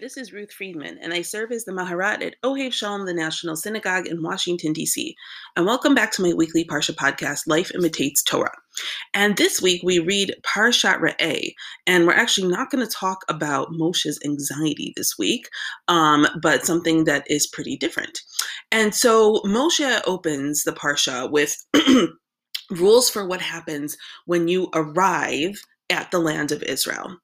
this is Ruth Friedman, and I serve as the Maharat at Ohev Shalom, the National Synagogue in Washington, D.C. And welcome back to my weekly Parsha podcast, Life Imitates Torah. And this week we read Parshat Re'eh, and we're actually not going to talk about Moshe's anxiety this week, um, but something that is pretty different. And so Moshe opens the Parsha with rules for what happens when you arrive at the land of Israel.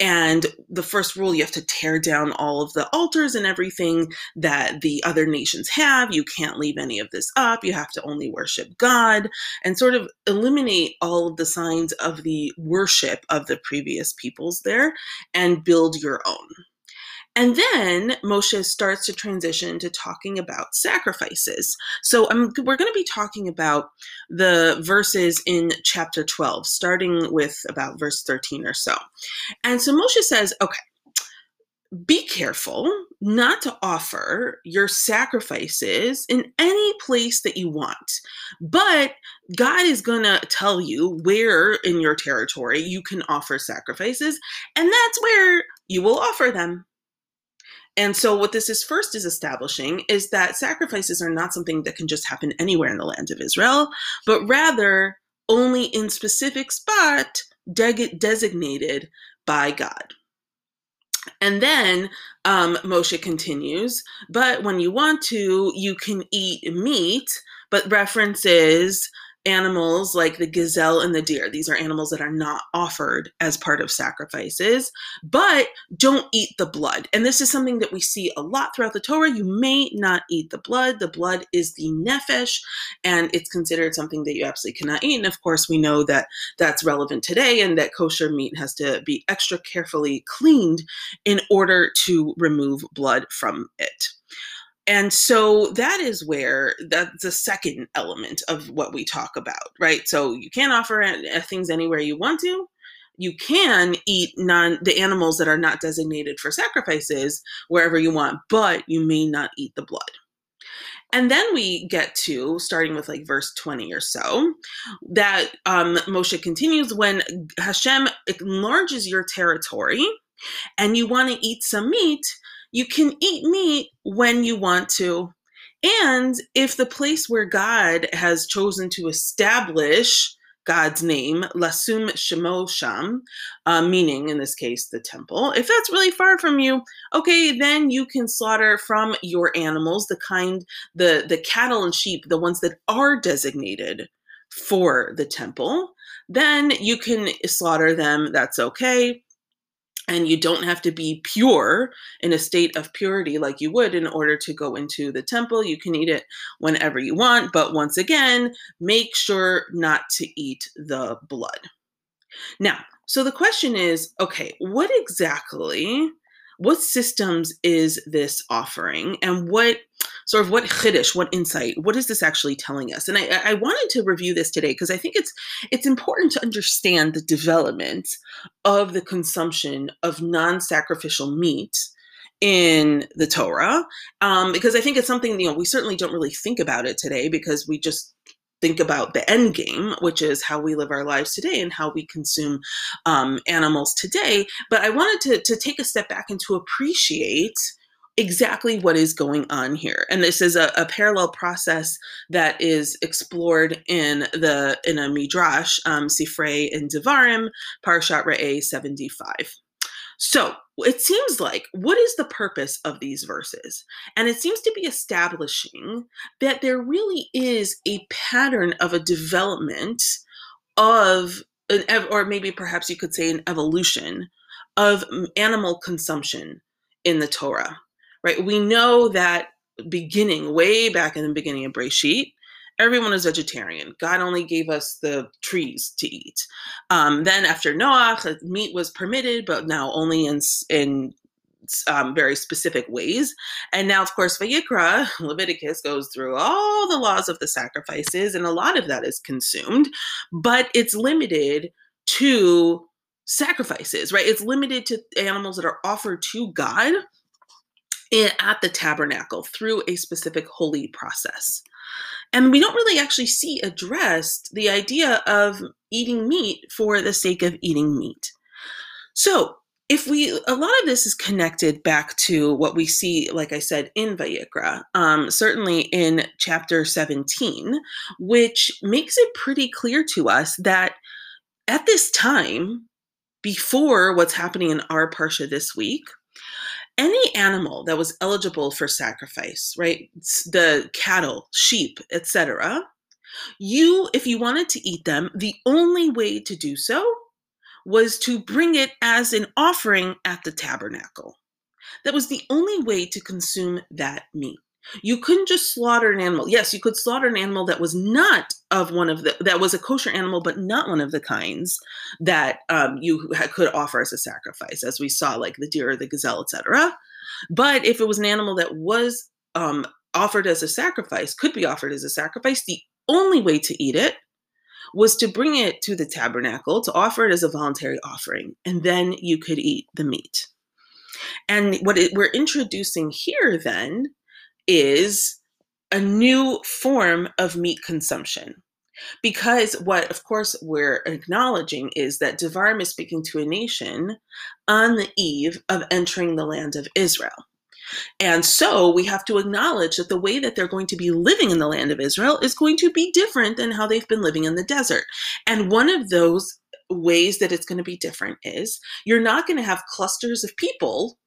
And the first rule, you have to tear down all of the altars and everything that the other nations have. You can't leave any of this up. You have to only worship God and sort of eliminate all of the signs of the worship of the previous peoples there and build your own. And then Moshe starts to transition to talking about sacrifices. So um, we're going to be talking about the verses in chapter 12, starting with about verse 13 or so. And so Moshe says, okay, be careful not to offer your sacrifices in any place that you want. But God is going to tell you where in your territory you can offer sacrifices, and that's where you will offer them. And so, what this is first is establishing is that sacrifices are not something that can just happen anywhere in the land of Israel, but rather only in specific spot de- designated by God. And then um, Moshe continues, but when you want to, you can eat meat, but references animals like the gazelle and the deer. These are animals that are not offered as part of sacrifices, but don't eat the blood. And this is something that we see a lot throughout the Torah. You may not eat the blood. The blood is the nefesh, and it's considered something that you absolutely cannot eat. And of course, we know that that's relevant today and that kosher meat has to be extra carefully cleaned in order to remove blood from it. And so that is where that's the second element of what we talk about, right? So you can't offer things anywhere you want to. You can eat non the animals that are not designated for sacrifices wherever you want, but you may not eat the blood. And then we get to starting with like verse 20 or so that um, Moshe continues when Hashem enlarges your territory and you want to eat some meat, you can eat meat when you want to. And if the place where God has chosen to establish God's name, Lasum Shemo Sham, uh, meaning in this case the temple, if that's really far from you, okay, then you can slaughter from your animals the kind, the the cattle and sheep, the ones that are designated for the temple. Then you can slaughter them. That's okay and you don't have to be pure in a state of purity like you would in order to go into the temple. You can eat it whenever you want, but once again, make sure not to eat the blood. Now, so the question is okay, what exactly, what systems is this offering, and what sort of what chiddush, what insight, what is this actually telling us? And I, I wanted to review this today because I think it's it's important to understand the development of the consumption of non-sacrificial meat in the Torah, um, because I think it's something you know we certainly don't really think about it today because we just think about the end game, which is how we live our lives today and how we consume um, animals today. But I wanted to, to take a step back and to appreciate exactly what is going on here and this is a, a, parallel process that is explored in the in a midrash um, sifrei and devarim parshat re'eh 75 so it seems like what is the purpose of these verses? And it seems to be establishing that there really is a pattern of a development of an or maybe perhaps you could say an evolution of animal consumption in the torah right? We know that beginning, way back in the beginning of Breshit, everyone was vegetarian. God only gave us the trees to eat. Um, then after Noah, meat was permitted, but now only in in um, very specific ways. And now, of course, Vayikra, Leviticus goes through all the laws of the sacrifices, and a lot of that is consumed, but it's limited to sacrifices, right? It's limited to animals that are offered to God at the tabernacle through a specific holy process. And we don't really actually see addressed the idea of eating meat for the sake of eating meat. So, if we a lot of this is connected back to what we see like i said in vayikra um, certainly in chapter 17 which makes it pretty clear to us that at this time before what's happening in our parsha this week any animal that was eligible for sacrifice right the cattle sheep etc you if you wanted to eat them the only way to do so was to bring it as an offering at the tabernacle. That was the only way to consume that meat. You couldn't just slaughter an animal. Yes, you could slaughter an animal that was not of one of the that was a kosher animal, but not one of the kinds that um, you could offer as a sacrifice, as we saw, like the deer or the gazelle, etc. But if it was an animal that was um, offered as a sacrifice, could be offered as a sacrifice, the only way to eat it was to bring it to the tabernacle to offer it as a voluntary offering, and then you could eat the meat. And what it, we're introducing here then is a new form of meat consumption. Because what, of course, we're acknowledging is that Devarim is speaking to a nation on the eve of entering the land of Israel. And so we have to acknowledge that the way that they're going to be living in the land of Israel is going to be different than how they've been living in the desert. And one of those ways that it's going to be different is you're not going to have clusters of people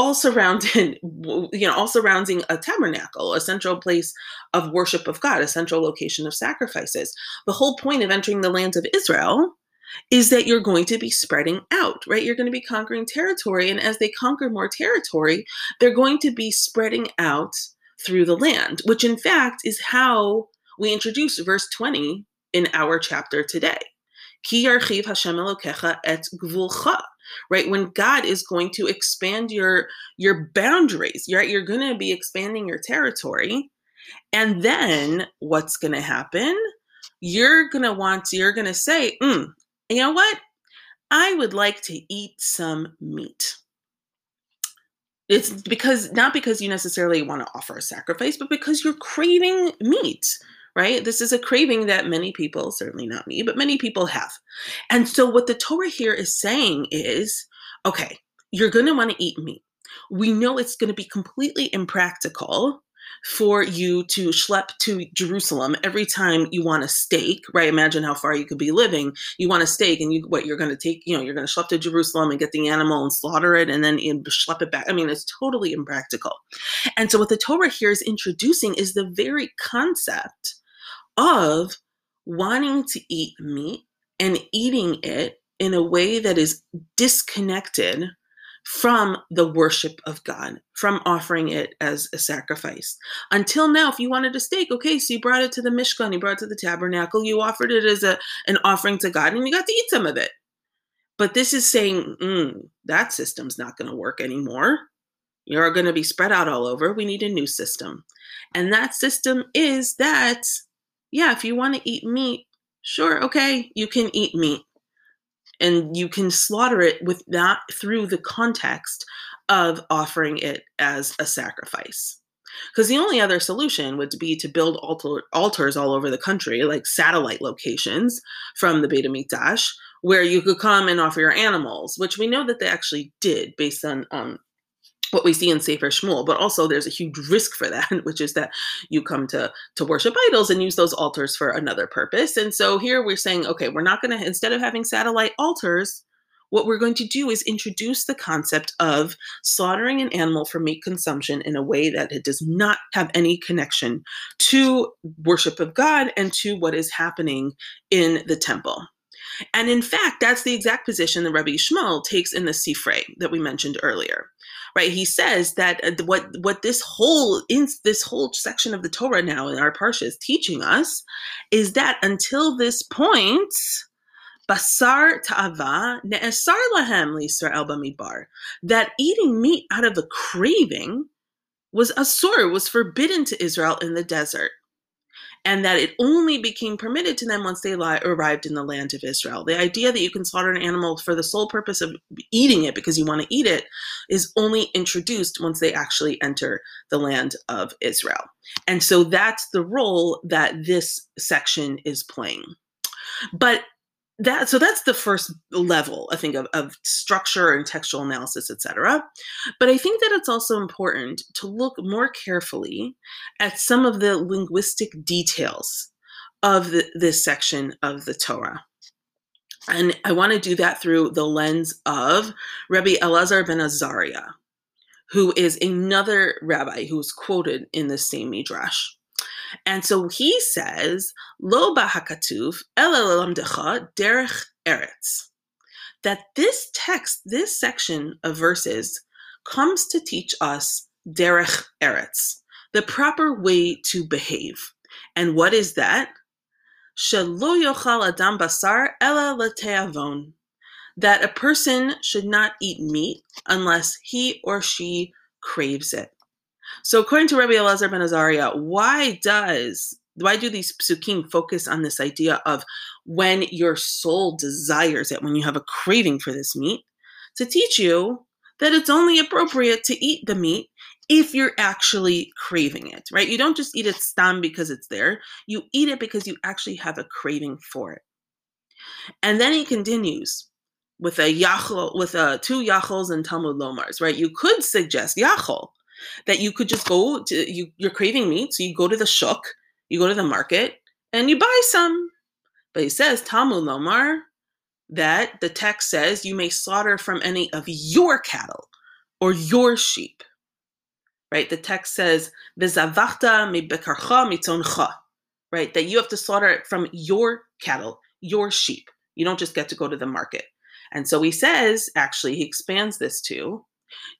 all surrounded you know all surrounding a tabernacle a central place of worship of god a central location of sacrifices the whole point of entering the land of israel is that you're going to be spreading out, right? You're going to be conquering territory. And as they conquer more territory, they're going to be spreading out through the land, which in fact is how we introduce verse 20 in our chapter today. Ki Hashem Elokecha et gvulcha. Right when God is going to expand your your boundaries, right? You're going to be expanding your territory, and then what's going to happen? You're going to want you're going to say, mm, you know what? I would like to eat some meat. It's because not because you necessarily want to offer a sacrifice, but because you're craving meat, right? This is a craving that many people, certainly not me, but many people have. And so what the Torah here is saying is okay, you're going to want to eat meat. We know it's going to be completely impractical for you to schlep to Jerusalem every time you want a steak, right? Imagine how far you could be living. You want a steak, and you what you're going to take, you know, you're going to schlep to Jerusalem and get the animal and slaughter it, and then you schlep it back. I mean, it's totally impractical. And so, what the Torah here is introducing is the very concept of wanting to eat meat and eating it in a way that is disconnected from the worship of God, from offering it as a sacrifice. Until now, if you wanted a steak, okay, so you brought it to the Mishkan, you brought it to the tabernacle, you offered it as a, an offering to God, and you got to eat some of it. But this is saying, mm, that system's not going to work anymore. You're going to be spread out all over. We need a new system. And that system is that, yeah, if you want to eat meat, sure, okay, you can eat meat and you can slaughter it with that through the context of offering it as a sacrifice. Because the only other solution would be to build altar, altars all over the country, like satellite locations from the Beit HaMikdash, where you could come and offer your animals, which we know that they actually did based on um, what we see in Sefer Shmuel, but also there's a huge risk for that, which is that you come to to worship idols and use those altars for another purpose. And so here we're saying, okay, we're not going to instead of having satellite altars, what we're going to do is introduce the concept of slaughtering an animal for meat consumption in a way that it does not have any connection to worship of God and to what is happening in the temple. And in fact, that's the exact position that Rabbi Yishmael takes in the Sifrei that we mentioned earlier right? He says that uh, what what this whole in this whole section of the Torah now in our parsha is teaching us is that until this point, basar ta'ava ne'esar lahem l'Yisrael b'midbar, that eating meat out of a craving was asur, was forbidden to Israel in the desert and that it only became permitted to them once they li- arrived in the land of Israel. The idea that you can slaughter an animal for the sole purpose of eating it because you want to eat it is only introduced once they actually enter the land of Israel. And so that's the role that this section is playing. But that so that's the first level i think of, of structure and textual analysis etc but i think that it's also important to look more carefully at some of the linguistic details of the, this section of the torah. And i want to do that through the lens of rabbi elazar ben azariah who is another rabbi who's quoted in the same midrash and so he says, Lo bahakatuv derech eretz. That this text, this section of verses, comes to teach us derech eretz, the proper way to behave. And what is that? Shelo yochal adam basar ela leteavon. That a person should not eat meat unless he or she craves it. So according to Rabbi Elazar ben Azaria, why does why do these psukim focus on this idea of when your soul desires it, when you have a craving for this meat, to teach you that it's only appropriate to eat the meat if you're actually craving it, right? You don't just eat it stam because it's there. You eat it because you actually have a craving for it. And then he continues with a yachol, with a two yachals and Talmud lomars, right? You could suggest yachol, that you could just go to you you're craving meat so you go to the shuk you go to the market and you buy some. But he says talmud lomar that the text says you may slaughter from any of your cattle or your sheep right? The text says right? That you have to slaughter it from your cattle your sheep. You don't just get to go to the market. And so he says actually he expands this to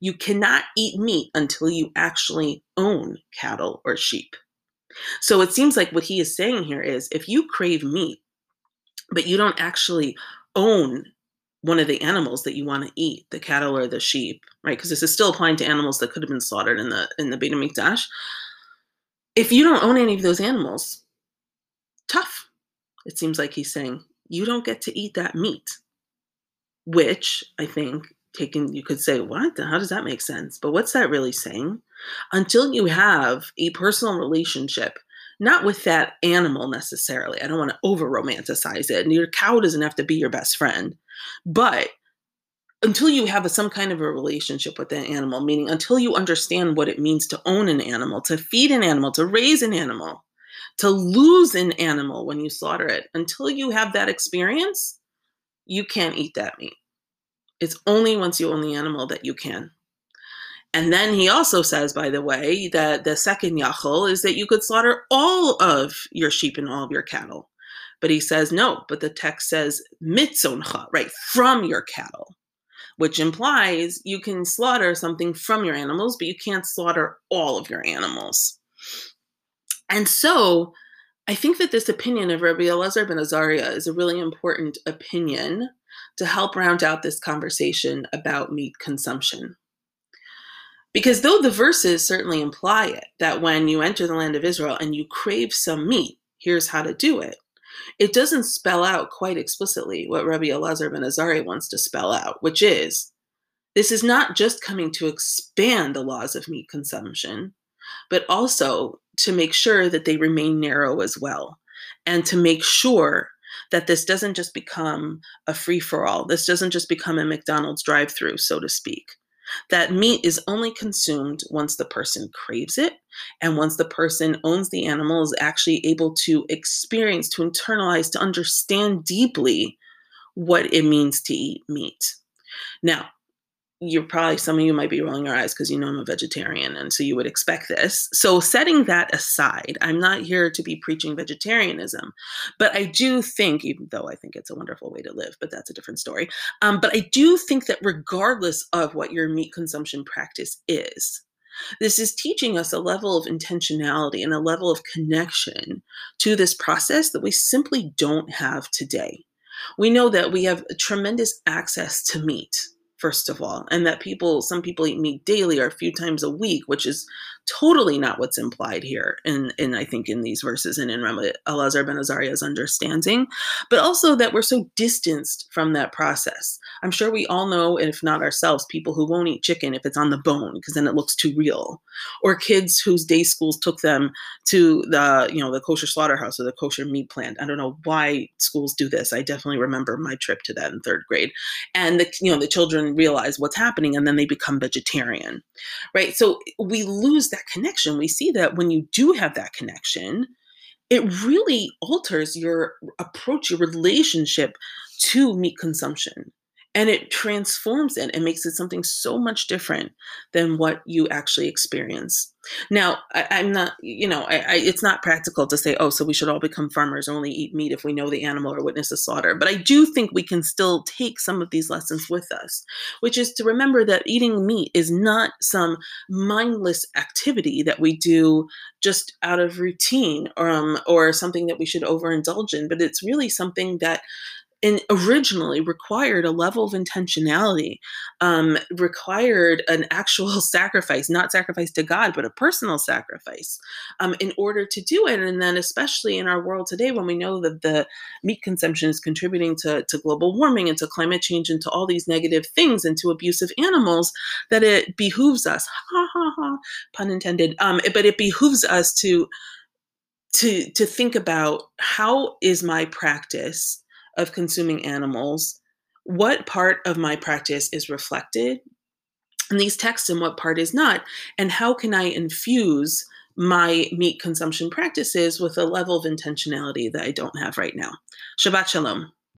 you cannot eat meat until you actually own cattle or sheep. So it seems like what he is saying here is if you crave meat, but you don't actually own one of the animals that you want to eat, the cattle or the sheep, right? Because this is still applying to animals that could have been slaughtered in the in the Beit Hamikdash. If you don't own any of those animals, tough. It seems like he's saying you don't get to eat that meat, which I think taken you could say what? How does that make sense? But what's that really saying? Until you have a personal relationship not with that animal necessarily i don't want to over romanticize it and your cow doesn't have to be your best friend but until you have a, some kind of a relationship with that animal meaning until you understand what it means to own an animal to feed an animal to raise an animal to lose an animal when you slaughter it until you have that experience you can't eat that meat it's only once you own the animal that you can. And then he also says, by the way, that the second yachol is that you could slaughter all of your sheep and all of your cattle. But he says, no, but the text says mitzoncha, right, from your cattle, which implies you can slaughter something from your animals, but you can't slaughter all of your animals. And so I think that this opinion of Rabbi Elazar ben Azariah is a really important opinion to help round out this conversation about meat consumption. Because though the verses certainly imply it, that when you enter the land of Israel and you crave some meat, here's how to do it, it doesn't spell out quite explicitly what Rabbi Elazar ben Azari wants to spell out, which is this is not just coming to expand the laws of meat consumption, but also to make sure that they remain narrow as well, and to make sure that this doesn't just become a free for all. This doesn't just become a McDonald's drive through, so to speak. That meat is only consumed once the person craves it and once the person owns the animal, is actually able to experience, to internalize, to understand deeply what it means to eat meat. Now, you're probably some of you might be rolling your eyes because you know I'm a vegetarian, and so you would expect this. So, setting that aside, I'm not here to be preaching vegetarianism, but I do think, even though I think it's a wonderful way to live, but that's a different story. Um, but I do think that regardless of what your meat consumption practice is, this is teaching us a level of intentionality and a level of connection to this process that we simply don't have today. We know that we have tremendous access to meat first of all, and that people, some people eat meat daily or a few times a week, which is totally not what's implied here in, in I think in these verses and in Rabbi Elazar ben Azariah's understanding, but also that we're so distanced from that process. I'm sure we all know, if not ourselves, people who won't eat chicken if it's on the bone because then it looks too real, or kids whose day schools took them to the you know the kosher slaughterhouse or the kosher meat plant. I don't know why schools do this. I definitely remember my trip to that in third grade, and the you know the children realize what's happening and then they become vegetarian, right? So we lose that connection. We see that when you do have that connection, it really alters your approach, your relationship to meat consumption and it transforms it and makes it something so much different than what you actually experience. Now I, am not you know I, I, it's not practical to say oh so we should all become farmers only eat meat if we know the animal or witness a slaughter. But i do think we can still take some of these lessons with us which is to remember that eating meat is not some mindless activity that we do just out of routine um, or something that we should overindulge in but it's really something that and originally required a level of intentionality, um, required an actual sacrifice, not sacrifice to God, but a personal sacrifice um, in order to do it. And then, especially in our world today, when we know that the meat consumption is contributing to, to global warming and to climate change and to all these negative things and to abusive animals, that it behooves us, ha ha ha, pun intended, um, but it behooves us to to to think about how is my practice of consuming animals, what part of my practice is reflected in these texts and what part is not, and how can I infuse my meat consumption practices with a level of intentionality that I don't have right now. Shabbat Shalom.